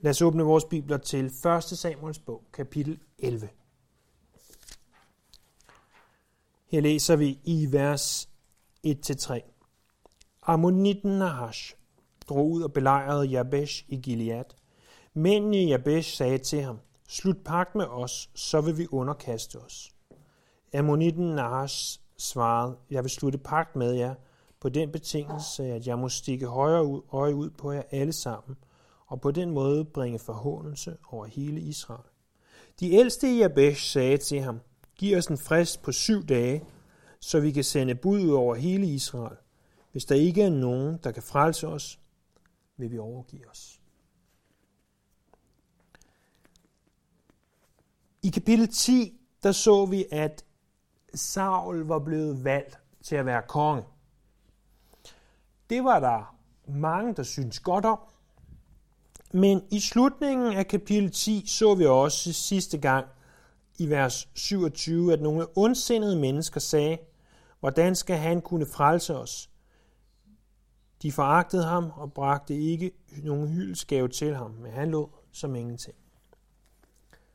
Lad os åbne vores bibler til 1. Samuels bog, kapitel 11. Her læser vi i vers 1-3. Ammonitten Nahash drog ud og belejrede Jabesh i Gilead. Mændene i Jabesh sagde til ham, slut pagt med os, så vil vi underkaste os. Ammonitten Nahash svarede, jeg vil slutte pagt med jer, på den betingelse, at jeg må stikke højere øje ud på jer alle sammen – og på den måde bringe forhåndelse over hele Israel. De ældste i Jabesh sagde til ham, giv os en frist på syv dage, så vi kan sende bud ud over hele Israel. Hvis der ikke er nogen, der kan frelse os, vil vi overgive os. I kapitel 10, der så vi, at Saul var blevet valgt til at være konge. Det var der mange, der syntes godt om, men i slutningen af kapitel 10 så vi også sidste gang i vers 27, at nogle ondsindede mennesker sagde, hvordan skal han kunne frelse os? De foragtede ham og bragte ikke nogen hyldesgave til ham, men han lå som ingenting.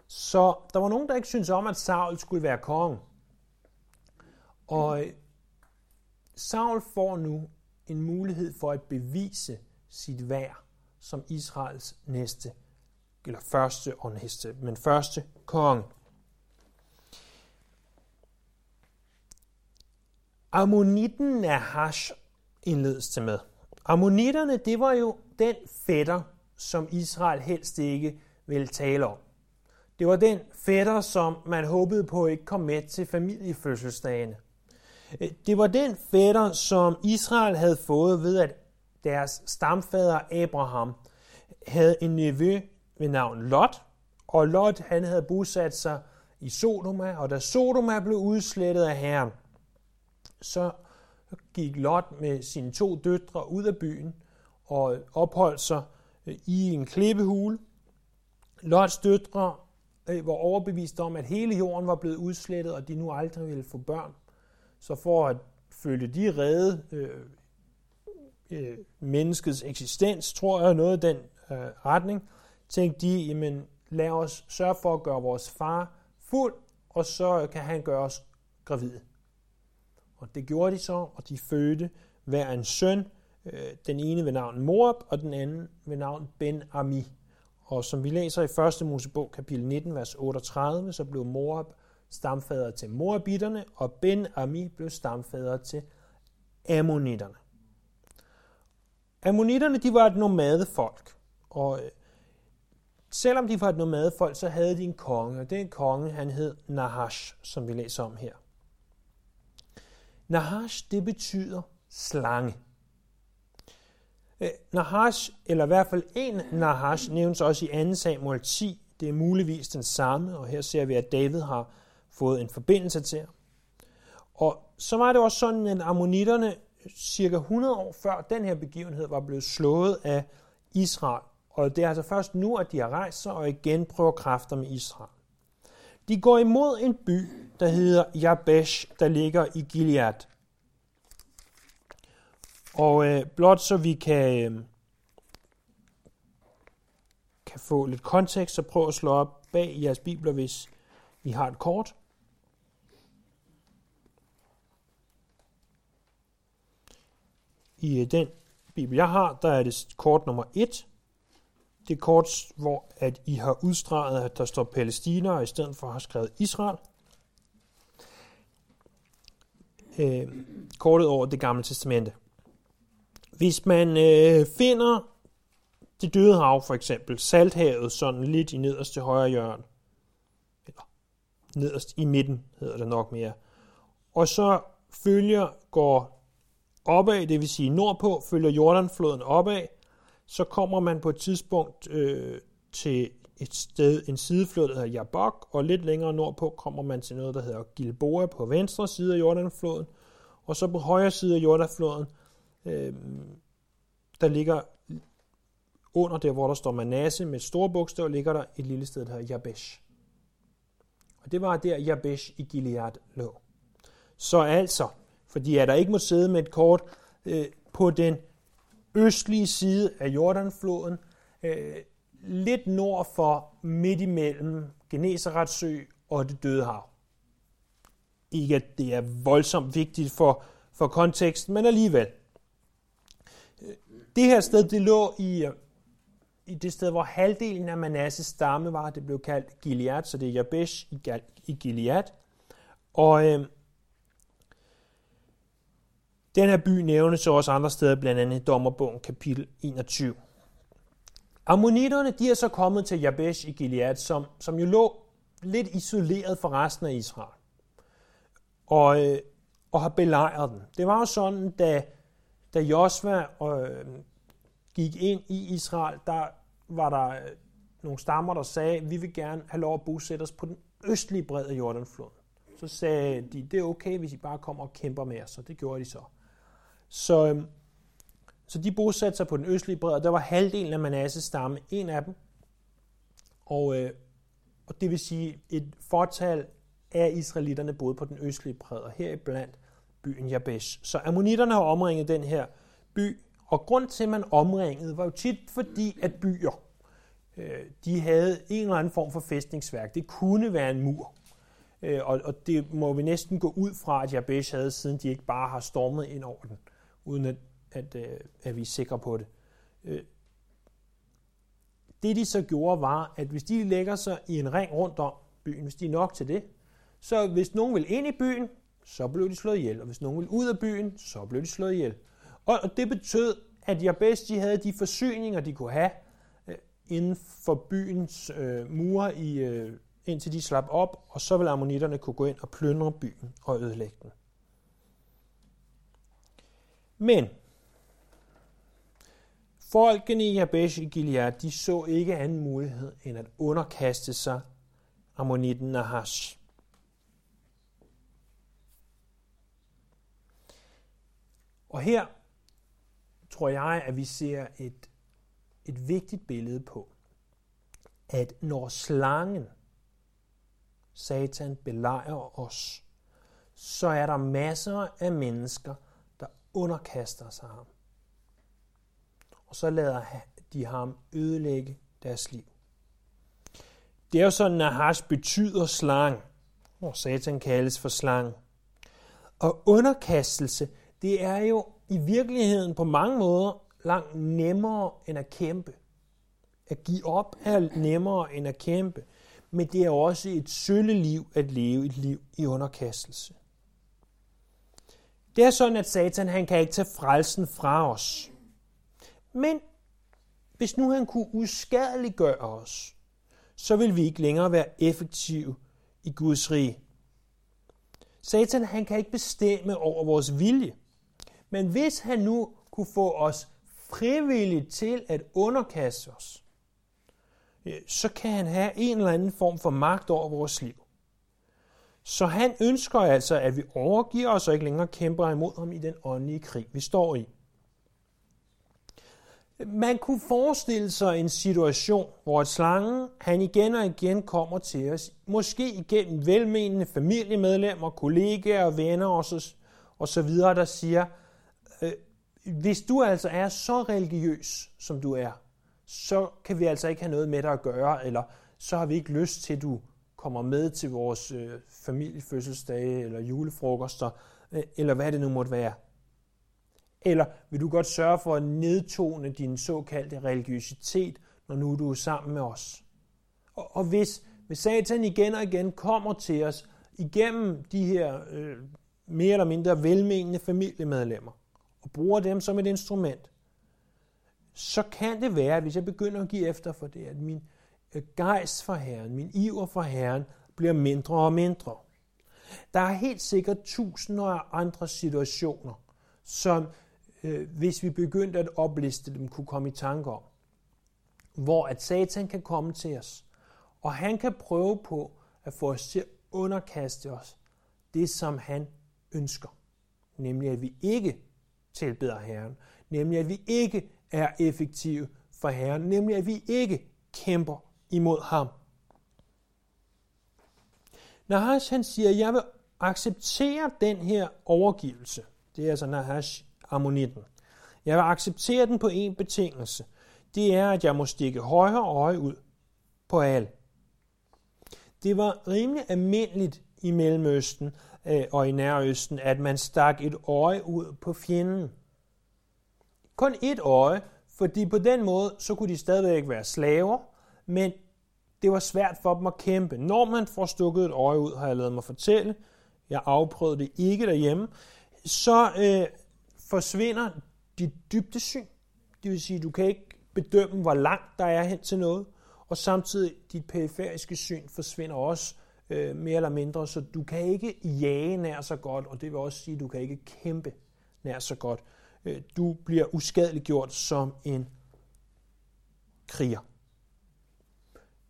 Så der var nogen, der ikke syntes om, at Saul skulle være konge. Og øh, Saul får nu en mulighed for at bevise sit værd som Israels næste, eller første og næste, men første konge. Ammonitten Nahash indledes til med. Ammonitterne, det var jo den fætter, som Israel helst ikke ville tale om. Det var den fætter, som man håbede på ikke kom med til familiefødselsdagene. Øh, det var den fætter, som Israel havde fået ved at deres stamfader Abraham havde en nevø ved navn Lot, og Lot han havde bosat sig i Sodoma, og da Sodoma blev udslettet af Herren, så gik Lot med sine to døtre ud af byen og opholdt sig øh, i en klippehule. Lots døtre øh, var overbevist om, at hele jorden var blevet udslettet, og de nu aldrig ville få børn. Så for at følge de redde øh, øh, menneskets eksistens, tror jeg, noget i den øh, retning, tænkte de, jamen lad os sørge for at gøre vores far fuld, og så kan han gøre os gravide. Og det gjorde de så, og de fødte hver en søn, øh, den ene ved navn Morab, og den anden ved navn Ben Ami. Og som vi læser i 1. Mosebog kapitel 19, vers 38, så blev Morab stamfader til Moabitterne, og Ben Ami blev stamfader til Ammonitterne. Ammonitterne, de var et nomadefolk, og øh, selvom de var et nomadefolk, så havde de en konge, og den konge, han hed Nahash, som vi læser om her. Nahash, det betyder slange. Øh, Nahash, eller i hvert fald en Nahash, nævnes også i 2 Samuel 10. Det er muligvis den samme, og her ser vi, at David har fået en forbindelse til Og så var det også sådan, at ammonitterne cirka 100 år før den her begivenhed var blevet slået af Israel. Og det er altså først nu, at de har rejst sig og igen prøver kræfter med Israel. De går imod en by, der hedder Jabesh, der ligger i Gilead. Og øh, blot så vi kan, øh, kan få lidt kontekst, så prøv at slå op bag i jeres bibler, hvis I har et kort. I øh, den bibel, jeg har, der er det kort nummer 1. Det er kort, hvor at I har udstreget, at der står Palæstina, og i stedet for har skrevet Israel. Øh, kortet over det gamle testamente. Hvis man øh, finder det døde hav, for eksempel Salthavet, sådan lidt i nederste højre hjørne, eller nederst i midten hedder det nok mere, og så følger, går opad, det vil sige nordpå, følger Jordanfloden opad, så kommer man på et tidspunkt øh, til et sted, en sideflod, der hedder Jabok, og lidt længere nordpå kommer man til noget, der hedder Gilboa på venstre side af Jordanfloden, og så på højre side af Jordanfloden, øh, der ligger under der, hvor der står Manasse med store bogstaver, ligger der et lille sted, der hedder Jabesh. Og det var der, Jabesh i Gilead lå. Så altså, fordi at der ikke må sidde med et kort øh, på den østlige side af Jordanfloden, øh, lidt nord for midt imellem Genesaretsø og det døde hav. Ikke at det er voldsomt vigtigt for, for konteksten, men alligevel. Det her sted, det lå i, i det sted, hvor halvdelen af Manasses stamme var. Det blev kaldt Gilead, så det er Jabesh i, i Gilead. Og øh, den her by nævnes også andre steder, blandt andet i Dommerbogen kapitel 21. Ammonitterne de er så kommet til Jabesh i Gilead, som, som jo lå lidt isoleret fra resten af Israel. Og, øh, og har belejret den. Det var jo sådan, da, da Josva øh, gik ind i Israel, der var der øh, nogle stammer, der sagde, vi vil gerne have lov at bosætte os på den østlige bred af Jordanfloden. Så sagde de, det er okay, hvis I bare kommer og kæmper med os, og det gjorde de så. Så, øhm, så de bosatte sig på den østlige bred, og der var halvdelen af Manasses stamme, en af dem. Og, øh, og det vil sige, et fortal af israelitterne boede på den østlige bred, og heriblandt byen Jabesh. Så ammonitterne har omringet den her by, og grund til, at man omringede, var jo tit fordi, at byer, øh, de havde en eller anden form for fæstningsværk. Det kunne være en mur. Øh, og, og det må vi næsten gå ud fra, at Jabesh havde, siden de ikke bare har stormet ind over den uden at, at, øh, at vi er sikre på det. Øh, det de så gjorde var, at hvis de lægger sig i en ring rundt om byen, hvis de er nok til det, så hvis nogen vil ind i byen, så blev de slået ihjel, og hvis nogen vil ud af byen, så blev de slået ihjel. Og, og det betød, at Jabes de havde de forsyninger, de kunne have øh, inden for byens øh, mure, i, øh, indtil de slap op, og så ville ammonitterne kunne gå ind og plyndre byen og ødelægge den. Men folkene i Jabesh i Gilead, de så ikke anden mulighed end at underkaste sig ammonitten Nahash. Og her tror jeg, at vi ser et, et vigtigt billede på, at når slangen, Satan, belejrer os, så er der masser af mennesker, underkaster sig ham. Og så lader de ham ødelægge deres liv. Det er jo sådan, at Nahash betyder slang, og Satan kaldes for slang. Og underkastelse, det er jo i virkeligheden på mange måder langt nemmere end at kæmpe. At give op er nemmere end at kæmpe, men det er også et sølle liv at leve et liv i underkastelse. Det er sådan, at Satan han kan ikke tage frelsen fra os. Men hvis nu han kunne uskadeliggøre os, så vil vi ikke længere være effektive i Guds rige. Satan han kan ikke bestemme over vores vilje. Men hvis han nu kunne få os frivilligt til at underkaste os, så kan han have en eller anden form for magt over vores liv. Så han ønsker altså, at vi overgiver os og ikke længere kæmper imod ham i den åndelige krig, vi står i. Man kunne forestille sig en situation, hvor et slange, han igen og igen kommer til os, måske igennem velmenende familiemedlemmer, kollegaer, venner og så, og så videre, der siger, øh, hvis du altså er så religiøs, som du er, så kan vi altså ikke have noget med dig at gøre, eller så har vi ikke lyst til, at du kommer med til vores øh, familiefødselsdage eller julefrokoster, øh, eller hvad det nu måtte være. Eller vil du godt sørge for at nedtone din såkaldte religiøsitet, når nu du er sammen med os? Og, og hvis, hvis Satan igen og igen kommer til os igennem de her øh, mere eller mindre velmenende familiemedlemmer, og bruger dem som et instrument, så kan det være, at hvis jeg begynder at give efter for det, at min Øh, gejst for Herren, min iver for Herren, bliver mindre og mindre. Der er helt sikkert tusinder af andre situationer, som øh, hvis vi begyndte at opliste dem, kunne komme i tanke om. Hvor at Satan kan komme til os, og han kan prøve på at få os til at underkaste os det, som han ønsker. Nemlig at vi ikke tilbeder Herren. Nemlig at vi ikke er effektive for Herren. Nemlig at vi ikke kæmper imod ham. Nahash han siger, jeg vil acceptere den her overgivelse. Det er altså Nahash ammonitten. Jeg vil acceptere den på en betingelse. det er, at jeg må stikke højre øje ud på alle. Det var rimelig almindeligt i Mellemøsten øh, og i Nærøsten, at man stak et øje ud på fjenden. Kun et øje, fordi på den måde, så kunne de stadigvæk være slaver, men det var svært for dem at kæmpe. Når man får stukket et øje ud, har jeg lavet mig fortælle, jeg afprøvede det ikke derhjemme, så øh, forsvinder dit dybdesyn. Det vil sige, du kan ikke bedømme, hvor langt der er hen til noget, og samtidig dit periferiske syn forsvinder også øh, mere eller mindre, så du kan ikke jage nær så godt, og det vil også sige, at du kan ikke kæmpe nær så godt. Øh, du bliver uskadeliggjort som en kriger.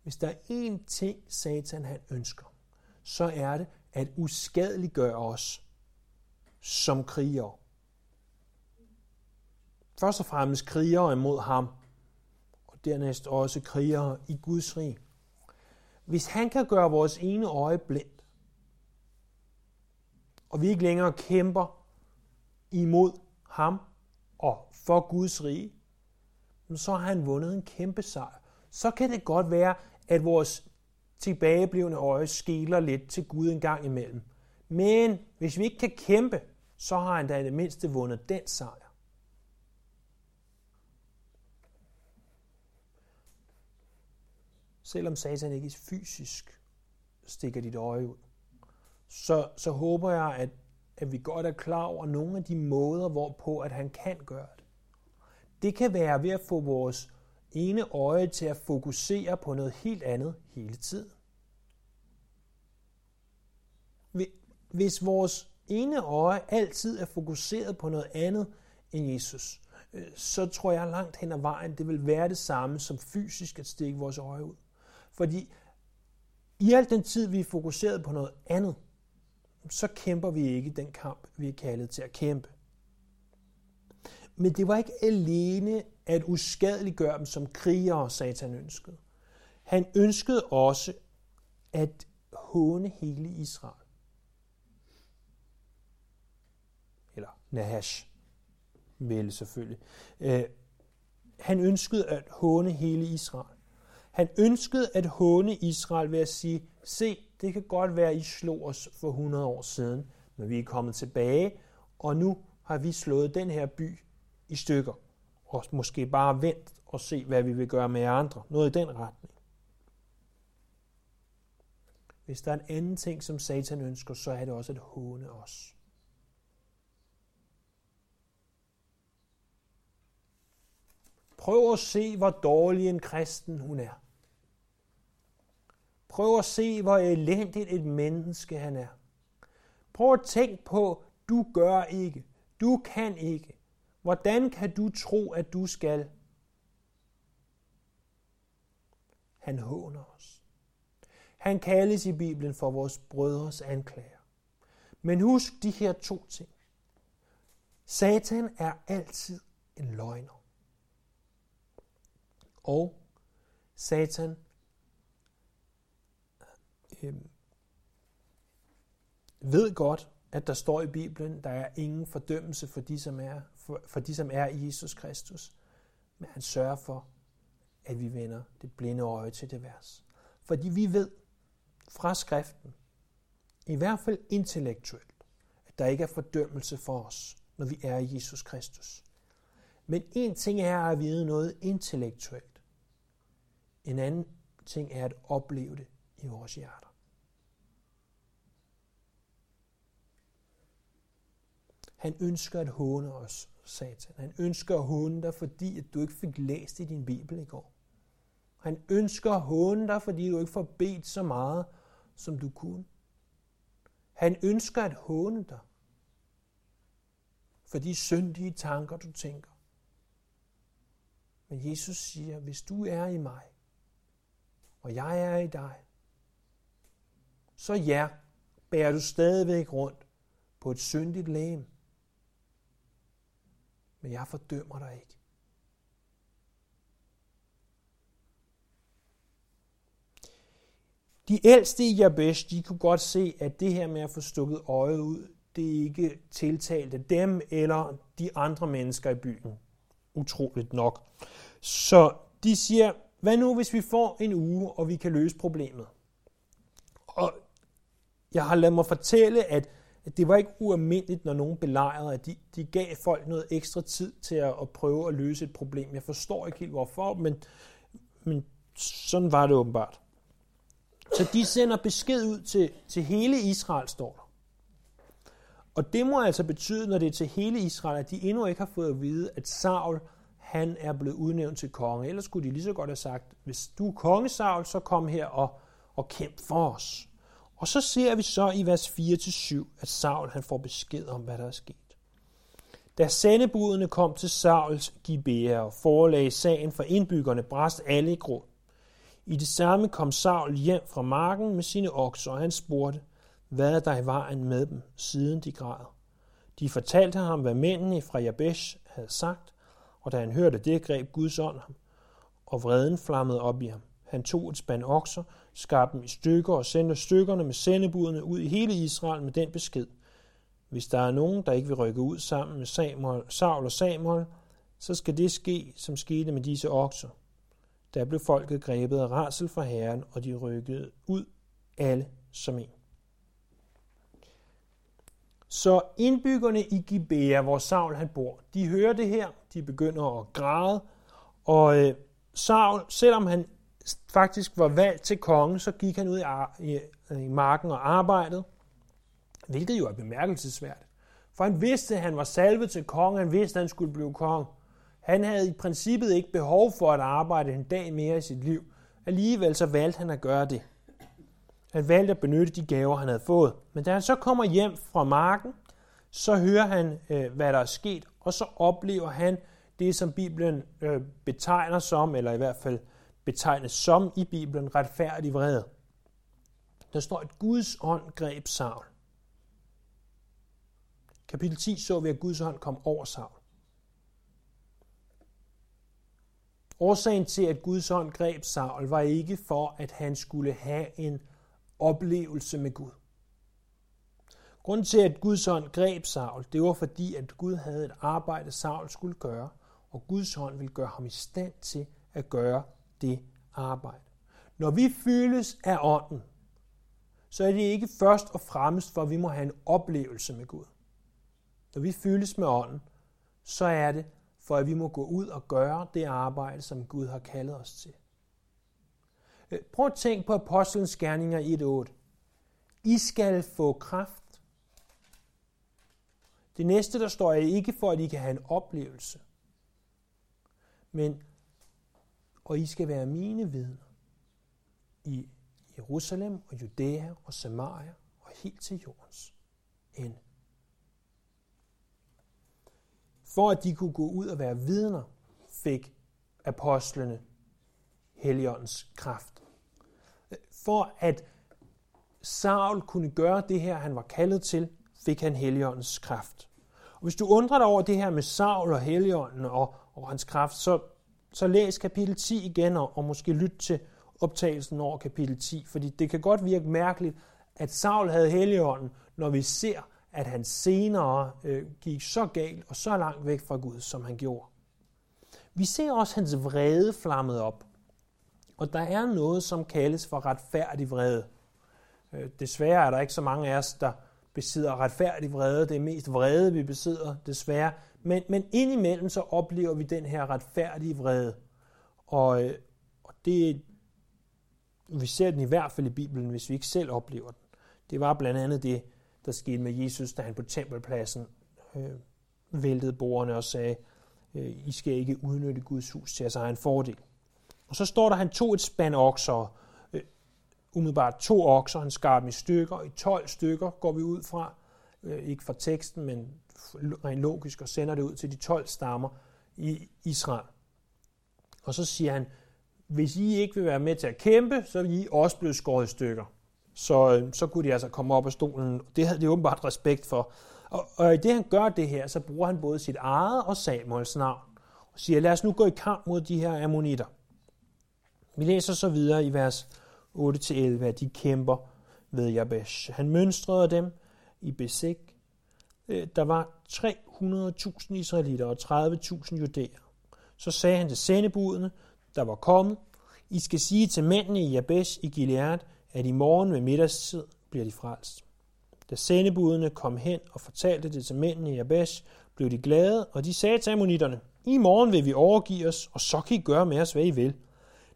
Hvis der er én ting, Satan han ønsker, så er det at uskadeliggøre os som krigere. Først og fremmest krigere imod ham, og dernæst også krigere i Guds rige. Hvis han kan gøre vores ene øje blindt, og vi ikke længere kæmper imod ham og for Guds rige, så har han vundet en kæmpe sejr. Så kan det godt være, at vores tilbageblivende øje skiller lidt til Gud en gang imellem. Men hvis vi ikke kan kæmpe, så har han da i det mindste vundet den sejr. Selvom Satan ikke fysisk stikker dit øje ud, så, så håber jeg, at, at vi godt er klar over nogle af de måder, hvorpå at han kan gøre det. Det kan være ved at få vores ene øje til at fokusere på noget helt andet hele tiden. Hvis vores ene øje altid er fokuseret på noget andet end Jesus, øh, så tror jeg langt hen ad vejen, det vil være det samme som fysisk at stikke vores øje ud. Fordi i al den tid, vi er fokuseret på noget andet, så kæmper vi ikke den kamp, vi er kaldet til at kæmpe. Men det var ikke alene at uskadeliggøre dem som krigere, Satan ønskede. Han ønskede også at håne hele Israel. Eller Nahash vil selvfølgelig. Øh, han ønskede at håne hele Israel. Han ønskede at håne Israel ved at sige, se, det kan godt være, I slog os for 100 år siden, men vi er kommet tilbage, og nu har vi slået den her by i stykker, og måske bare vent og se, hvad vi vil gøre med andre. Noget i den retning. Hvis der er en anden ting, som Satan ønsker, så er det også at håne os. Prøv at se, hvor dårlig en kristen hun er. Prøv at se, hvor elendigt et menneske han er. Prøv at tænke på, du gør ikke, du kan ikke, Hvordan kan du tro, at du skal? Han håner os. Han kaldes i Bibelen for vores brødres anklager. Men husk de her to ting. Satan er altid en løgner. Og Satan øh, ved godt, at der står i Bibelen, der er ingen fordømmelse for de, som er, for, for de, som er i Jesus Kristus. Men han sørger for, at vi vender det blinde øje til det vers. Fordi vi ved fra skriften, i hvert fald intellektuelt, at der ikke er fordømmelse for os, når vi er i Jesus Kristus. Men en ting er at vide noget intellektuelt. En anden ting er at opleve det i vores hjerter. Han ønsker at håne os, Satan. Han ønsker at håne dig, fordi at du ikke fik læst i din Bibel i går. Han ønsker at håne dig, fordi du ikke får bedt så meget, som du kunne. Han ønsker at håne dig for de syndige tanker, du tænker. Men Jesus siger, hvis du er i mig, og jeg er i dig, så ja, bærer du stadigvæk rundt på et syndigt læge men jeg fordømmer dig ikke. De ældste i Jabesh, de kunne godt se, at det her med at få stukket øjet ud, det ikke tiltalte dem eller de andre mennesker i byen. Utroligt nok. Så de siger, hvad nu hvis vi får en uge, og vi kan løse problemet? Og jeg har ladet mig fortælle, at det var ikke ualmindeligt, når nogen belejrede, at de, de gav folk noget ekstra tid til at, at prøve at løse et problem. Jeg forstår ikke helt hvorfor, men, men sådan var det åbenbart. Så de sender besked ud til, til hele Israel, står der. Og det må altså betyde, når det er til hele Israel, at de endnu ikke har fået at vide, at Saul han er blevet udnævnt til konge. Ellers skulle de lige så godt have sagt, hvis du er konge, Saul, så kom her og, og kæmp for os. Og så ser vi så i vers 4-7, at Saul han får besked om, hvad der er sket. Da sendebudene kom til Sauls Gibea og forelagde sagen for indbyggerne, brast alle i gråd. I det samme kom Saul hjem fra marken med sine okser, og han spurgte, hvad der i vejen med dem, siden de græd. De fortalte ham, hvad mændene fra Jabesh havde sagt, og da han hørte det, greb Guds ånd ham, og vreden flammede op i ham. Han tog et spand okser, skar dem i stykker og sendte stykkerne med sendebudene ud i hele Israel med den besked. Hvis der er nogen, der ikke vil rykke ud sammen med Samuel, Saul og Samuel, så skal det ske, som skete med disse okser. Der blev folket grebet af rasel fra herren, og de rykkede ud alle som en. Så indbyggerne i Gibea, hvor Saul han bor, de hører det her, de begynder at græde, og øh, Saul, selvom han faktisk var valgt til konge, så gik han ud i, i, marken og arbejdede, hvilket jo er bemærkelsesværdigt. For han vidste, at han var salvet til konge, han vidste, at han skulle blive konge. Han havde i princippet ikke behov for at arbejde en dag mere i sit liv. Alligevel så valgte han at gøre det. Han valgte at benytte de gaver, han havde fået. Men da han så kommer hjem fra marken, så hører han, øh, hvad der er sket, og så oplever han det, som Bibelen øh, betegner som, eller i hvert fald betegnes som i Bibelen, retfærdig vrede. Der står, at Guds ånd greb Saul. Kapitel 10 så vi, at Guds hånd kom over Saul. Årsagen til, at Guds hånd greb Saul, var ikke for, at han skulle have en oplevelse med Gud. Grunden til, at Guds hånd greb Saul, det var fordi, at Gud havde et arbejde, Saul skulle gøre, og Guds hånd ville gøre ham i stand til at gøre det arbejde. Når vi fyldes af ånden, så er det ikke først og fremmest for, at vi må have en oplevelse med Gud. Når vi fyldes med ånden, så er det for, at vi må gå ud og gøre det arbejde, som Gud har kaldet os til. Øh, prøv at tænke på Apostlenes Gerninger 1.8. I skal få kraft. Det næste, der står, er ikke for, at I kan have en oplevelse, men og I skal være mine vidner i Jerusalem og Judæa og Samaria og helt til jordens ende. For at de kunne gå ud og være vidner, fik apostlene Helligåndens kraft. For at Saul kunne gøre det her, han var kaldet til, fik han Helligåndens kraft. Og hvis du undrer dig over det her med Saul og Helligånden og, og hans kraft, så, så læs kapitel 10 igen og, og måske lyt til optagelsen over kapitel 10, fordi det kan godt virke mærkeligt, at Saul havde Helligånden, når vi ser, at han senere øh, gik så galt og så langt væk fra Gud, som han gjorde. Vi ser også hans vrede flammet op. Og der er noget, som kaldes for retfærdig vrede. Øh, desværre er der ikke så mange af os, der besidder retfærdig vrede. Det er mest vrede, vi besidder, desværre. Men, men indimellem så oplever vi den her retfærdige vrede. Og, øh, og det, vi ser den i hvert fald i Bibelen, hvis vi ikke selv oplever den. Det var blandt andet det, der skete med Jesus, da han på tempelpladsen øh, væltede bordene og sagde, øh, I skal ikke udnytte Guds hus til at have en fordel. Og så står der, at han tog et spand okser, umiddelbart to okser, han skar dem i stykker, i 12 stykker går vi ud fra, øh, ikke fra teksten, men rent logisk, og sender det ud til de 12 stammer i Israel. Og så siger han, hvis I ikke vil være med til at kæmpe, så vil I også blive skåret i stykker. Så, øh, så kunne de altså komme op af stolen. Det havde de åbenbart respekt for. Og, og i det han gør det her, så bruger han både sit eget og Samuels navn. Og siger, lad os nu gå i kamp mod de her ammonitter. Vi læser så videre i vers 8-11, at de kæmper ved Jabesh. Han mønstrede dem i Besek. Øh, der var 300.000 israelitter og 30.000 judæer. Så sagde han til sendebudene, der var kommet, I skal sige til mændene i Jabesh i Gilead, at i morgen ved middagstid bliver de frelst. Da sendebudene kom hen og fortalte det til mændene i Jabesh, blev de glade, og de sagde til ammonitterne, i morgen vil vi overgive os, og så kan I gøre med os, hvad I vil.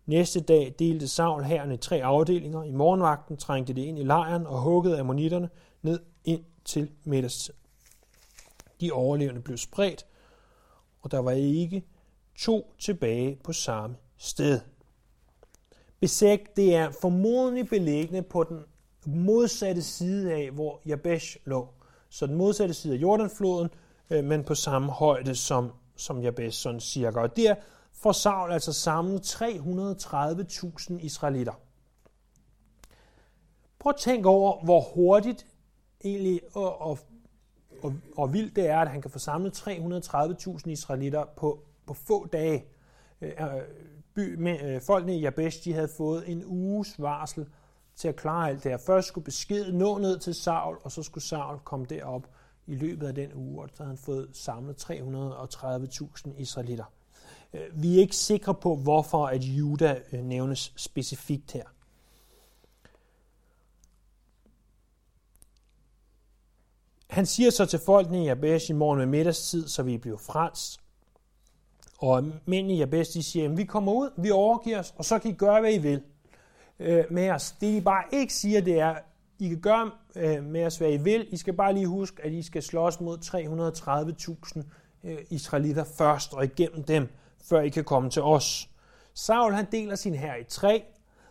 Næste dag delte Saul herren i tre afdelinger. I morgenvagten trængte de ind i lejren og huggede ammonitterne ned ind til middagstid. De overlevende blev spredt, og der var ikke to tilbage på samme sted. Besæk, det er formodentlig beliggende på den modsatte side af, hvor Jabesh lå. Så den modsatte side af Jordanfloden, øh, men på samme højde som, som Jabesh, sådan cirka. Og der får Saul altså samlet 330.000 israelitter. Prøv at tænke over, hvor hurtigt egentlig og, og, og, og vildt det er, at han kan få samlet 330.000 israelitter på, på få dage. Øh, øh, by, med, øh, folkene i Jabesh, de havde fået en uges varsel til at klare alt det her. Først skulle besked nå ned til Saul, og så skulle Saul komme derop i løbet af den uge, og så havde han fået samlet 330.000 israelitter. Øh, vi er ikke sikre på, hvorfor at Juda øh, nævnes specifikt her. Han siger så til folkene i Jabesh i morgen med middagstid, så vi bliver frelst. Og mændene i Jabesh, de siger, vi kommer ud, vi overgiver os, og så kan I gøre, hvad I vil øh, med os. Det de bare ikke siger, det er, I kan gøre øh, med os, hvad I vil. I skal bare lige huske, at I skal slås mod 330.000 øh, israelitter først, og igennem dem, før I kan komme til os. Saul han deler sin her i tre,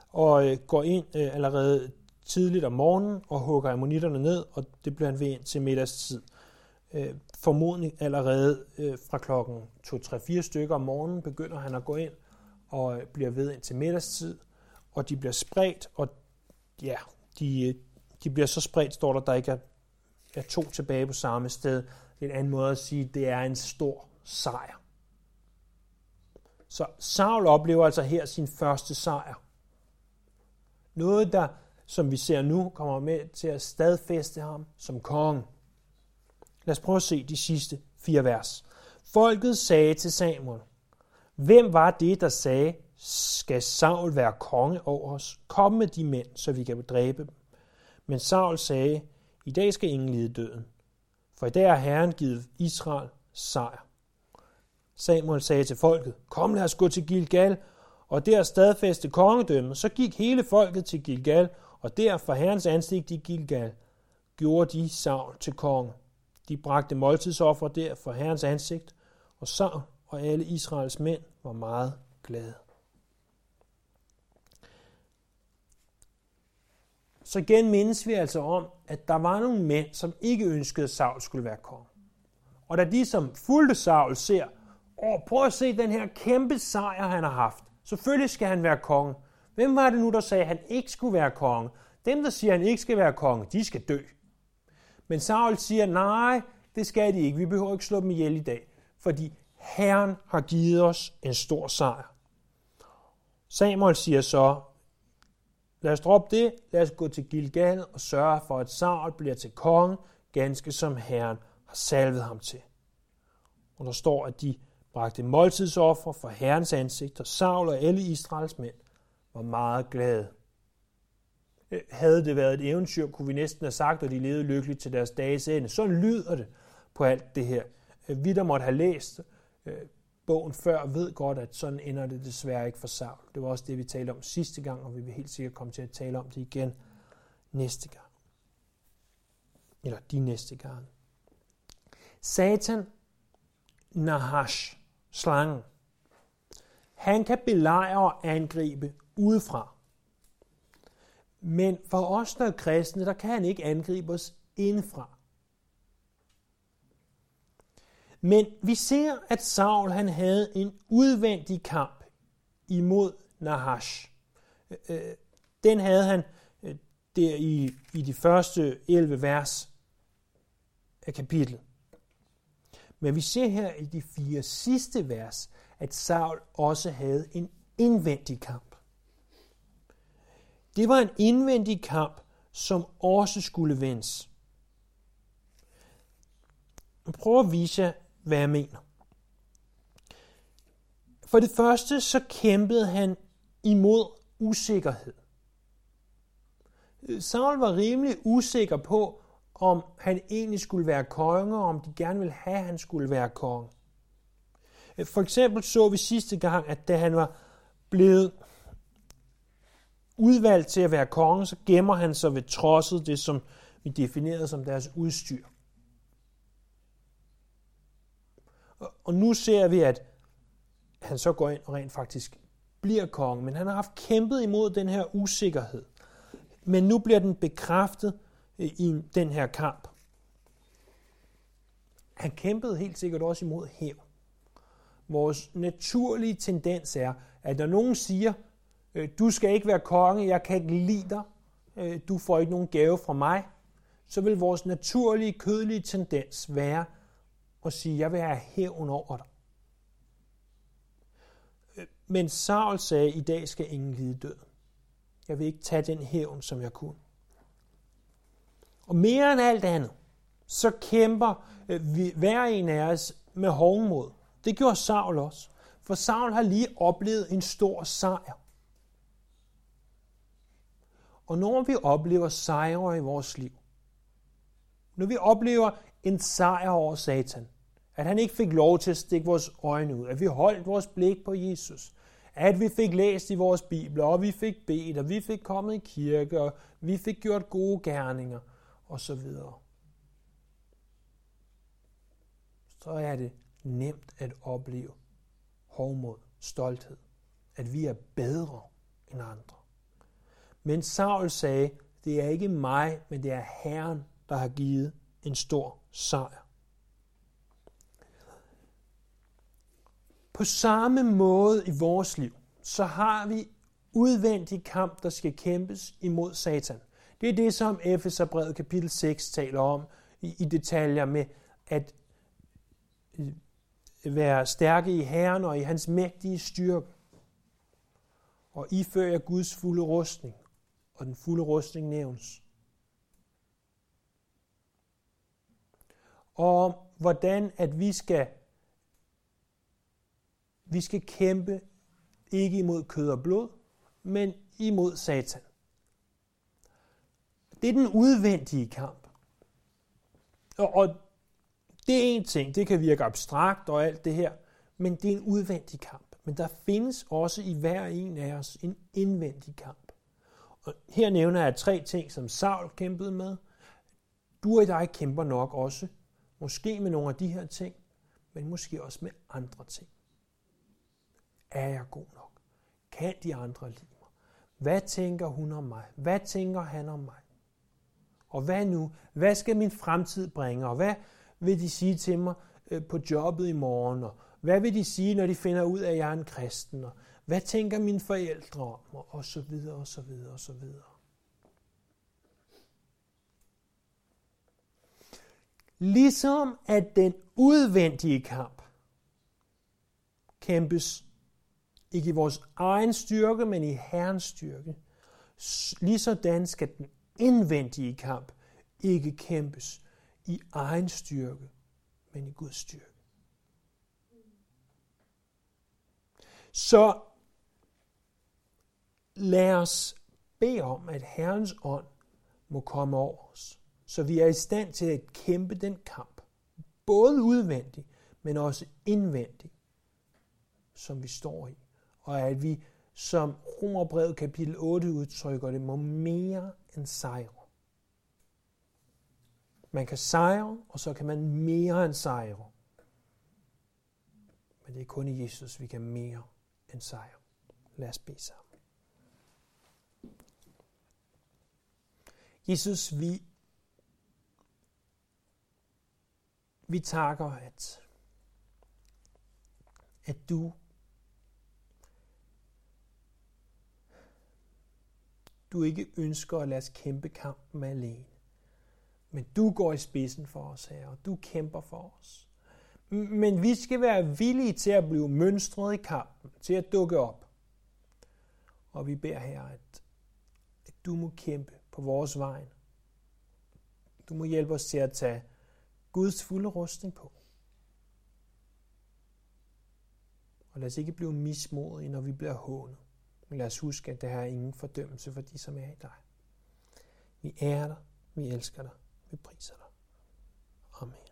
og øh, går ind øh, allerede tidligt om morgenen og hugger ammonitterne ned, og det bliver han ved ind til middagstid. Øh, formodentlig allerede øh, fra klokken 2-3-4 stykker om morgenen begynder han at gå ind og øh, bliver ved ind til middagstid, og de bliver spredt, og ja, de, øh, de bliver så spredt, står der, der ikke er, er to tilbage på samme sted. Det er en anden måde at sige, at det er en stor sejr. Så Saul oplever altså her sin første sejr. Noget, der, som vi ser nu, kommer med til at stadfæste ham som konge. Lad os prøve at se de sidste fire vers. Folket sagde til Samuel, Hvem var det, der sagde, skal Saul være konge over os? Kom med de mænd, så vi kan dræbe dem. Men Saul sagde, i dag skal ingen lide døden, for i dag har Herren givet Israel sejr. Samuel sagde til folket, kom lad os gå til Gilgal, og der stadfæste kongedømmet. Så gik hele folket til Gilgal, og der for Herrens ansigt i Gilgal gjorde de Saul til konge. De bragte måltidsoffer der for Herrens ansigt, og Saul og alle Israels mænd var meget glade. Så igen mindes vi altså om, at der var nogle mænd, som ikke ønskede, at Saul skulle være konge. Og da de, som fulgte Saul, ser, åh, prøv at se den her kæmpe sejr, han har haft. Selvfølgelig skal han være konge. Hvem var det nu, der sagde, at han ikke skulle være konge? Dem, der siger, at han ikke skal være konge, de skal dø. Men Saul siger, nej, det skal de ikke. Vi behøver ikke slå dem ihjel i dag, fordi Herren har givet os en stor sejr. Samuel siger så, lad os droppe det, lad os gå til Gilgal og sørge for, at Saul bliver til konge, ganske som Herren har salvet ham til. Og der står, at de bragte måltidsoffer for Herrens ansigt, og Saul og alle Israels mænd var meget glade. Øh, havde det været et eventyr, kunne vi næsten have sagt, at de levede lykkeligt til deres dages ende. Sådan lyder det på alt det her. Øh, vi, der måtte have læst øh, bogen før, ved godt, at sådan ender det desværre ikke for Saul. Det var også det, vi talte om sidste gang, og vi vil helt sikkert komme til at tale om det igen næste gang. Eller de næste gange. Satan, Nahash, slangen, han kan belejre og angribe udefra. Men for os, der er kristne, der kan han ikke angribe os indefra. Men vi ser, at Saul han havde en udvendig kamp imod Nahash. Øh, øh, den havde han øh, der i, i de første 11 vers af kapitlet. Men vi ser her i de fire sidste vers, at Saul også havde en indvendig kamp. Det var en indvendig kamp, som også skulle vendes. Jeg prøver at vise jer, hvad jeg mener. For det første så kæmpede han imod usikkerhed. Saul var rimelig usikker på, om han egentlig skulle være konge, og om de gerne ville have, at han skulle være konge. For eksempel så vi sidste gang, at da han var blevet udvalgt til at være konge, så gemmer han sig ved trodset, det som vi definerede som deres udstyr. Og nu ser vi, at han så går ind og rent faktisk bliver konge, men han har haft kæmpet imod den her usikkerhed. Men nu bliver den bekræftet i den her kamp. Han kæmpede helt sikkert også imod hæv. Vores naturlige tendens er, at når nogen siger, øh, du skal ikke være konge, jeg kan ikke lide dig, øh, du får ikke nogen gave fra mig, så vil vores naturlige, kødelige tendens være at sige, jeg vil have hævn over dig. Øh, men Saul sagde, i dag skal ingen lide død. Jeg vil ikke tage den hævn, som jeg kunne. Og mere end alt andet, så kæmper øh, vi, hver en af os med hovmod. Det gjorde Saul også. For Saul har lige oplevet en stor sejr. Og når vi oplever sejre i vores liv, når vi oplever en sejr over Satan, at han ikke fik lov til at stikke vores øjne ud, at vi holdt vores blik på Jesus, at vi fik læst i vores bibler, og vi fik bedt, og vi fik kommet i kirke, og vi fik gjort gode gerninger, og så videre. Så er det nemt at opleve hovmod, stolthed, at vi er bedre end andre. Men Saul sagde, det er ikke mig, men det er Herren, der har givet en stor sejr. På samme måde i vores liv, så har vi udvendig kamp, der skal kæmpes imod Satan. Det er det, som Efeserbrevet kapitel 6 taler om i, i detaljer med at øh, være stærke i Herren og i hans mægtige styrke. Og iføre Guds fulde rustning, og den fulde rustning nævnes. Og hvordan at vi skal vi skal kæmpe ikke imod kød og blod, men imod Satan. Det er den udvendige kamp. Og det er en ting, det kan virke abstrakt og alt det her, men det er en udvendig kamp. Men der findes også i hver en af os en indvendig kamp. Og her nævner jeg tre ting, som Saul kæmpede med. Du og jeg kæmper nok også, måske med nogle af de her ting, men måske også med andre ting. Er jeg god nok? Kan de andre lide mig? Hvad tænker hun om mig? Hvad tænker han om mig? Og hvad nu? Hvad skal min fremtid bringe? Og hvad vil de sige til mig øh, på jobbet i morgen? Og hvad vil de sige, når de finder ud af, at jeg er en kristen? Og hvad tænker mine forældre om? Og så videre, og så videre, og så videre. Ligesom at den udvendige kamp kæmpes ikke i vores egen styrke, men i Herrens styrke. Ligesådan skal den indvendige kamp ikke kæmpes i egen styrke, men i Guds styrke. Så lad os bede om, at Herrens ånd må komme over os, så vi er i stand til at kæmpe den kamp, både udvendigt, men også indvendigt, som vi står i og at vi, som Romerbrevet kapitel 8 udtrykker det, må mere en sejr. Man kan sejre, og så kan man mere end sejre. Men det er kun i Jesus, vi kan mere end sejre. Lad os bede sammen. Jesus, vi, vi takker, at, at du du ikke ønsker at lade os kæmpe kampen alene. Men du går i spidsen for os, her, og du kæmper for os. Men vi skal være villige til at blive mønstret i kampen, til at dukke op. Og vi beder her, at, at du må kæmpe på vores vej. Du må hjælpe os til at tage Guds fulde rustning på. Og lad os ikke blive mismodige, når vi bliver hånet. Men lad os huske, at der er ingen fordømmelse for de, som er i dig. Vi ærer dig, vi elsker dig, vi priser dig. Amen.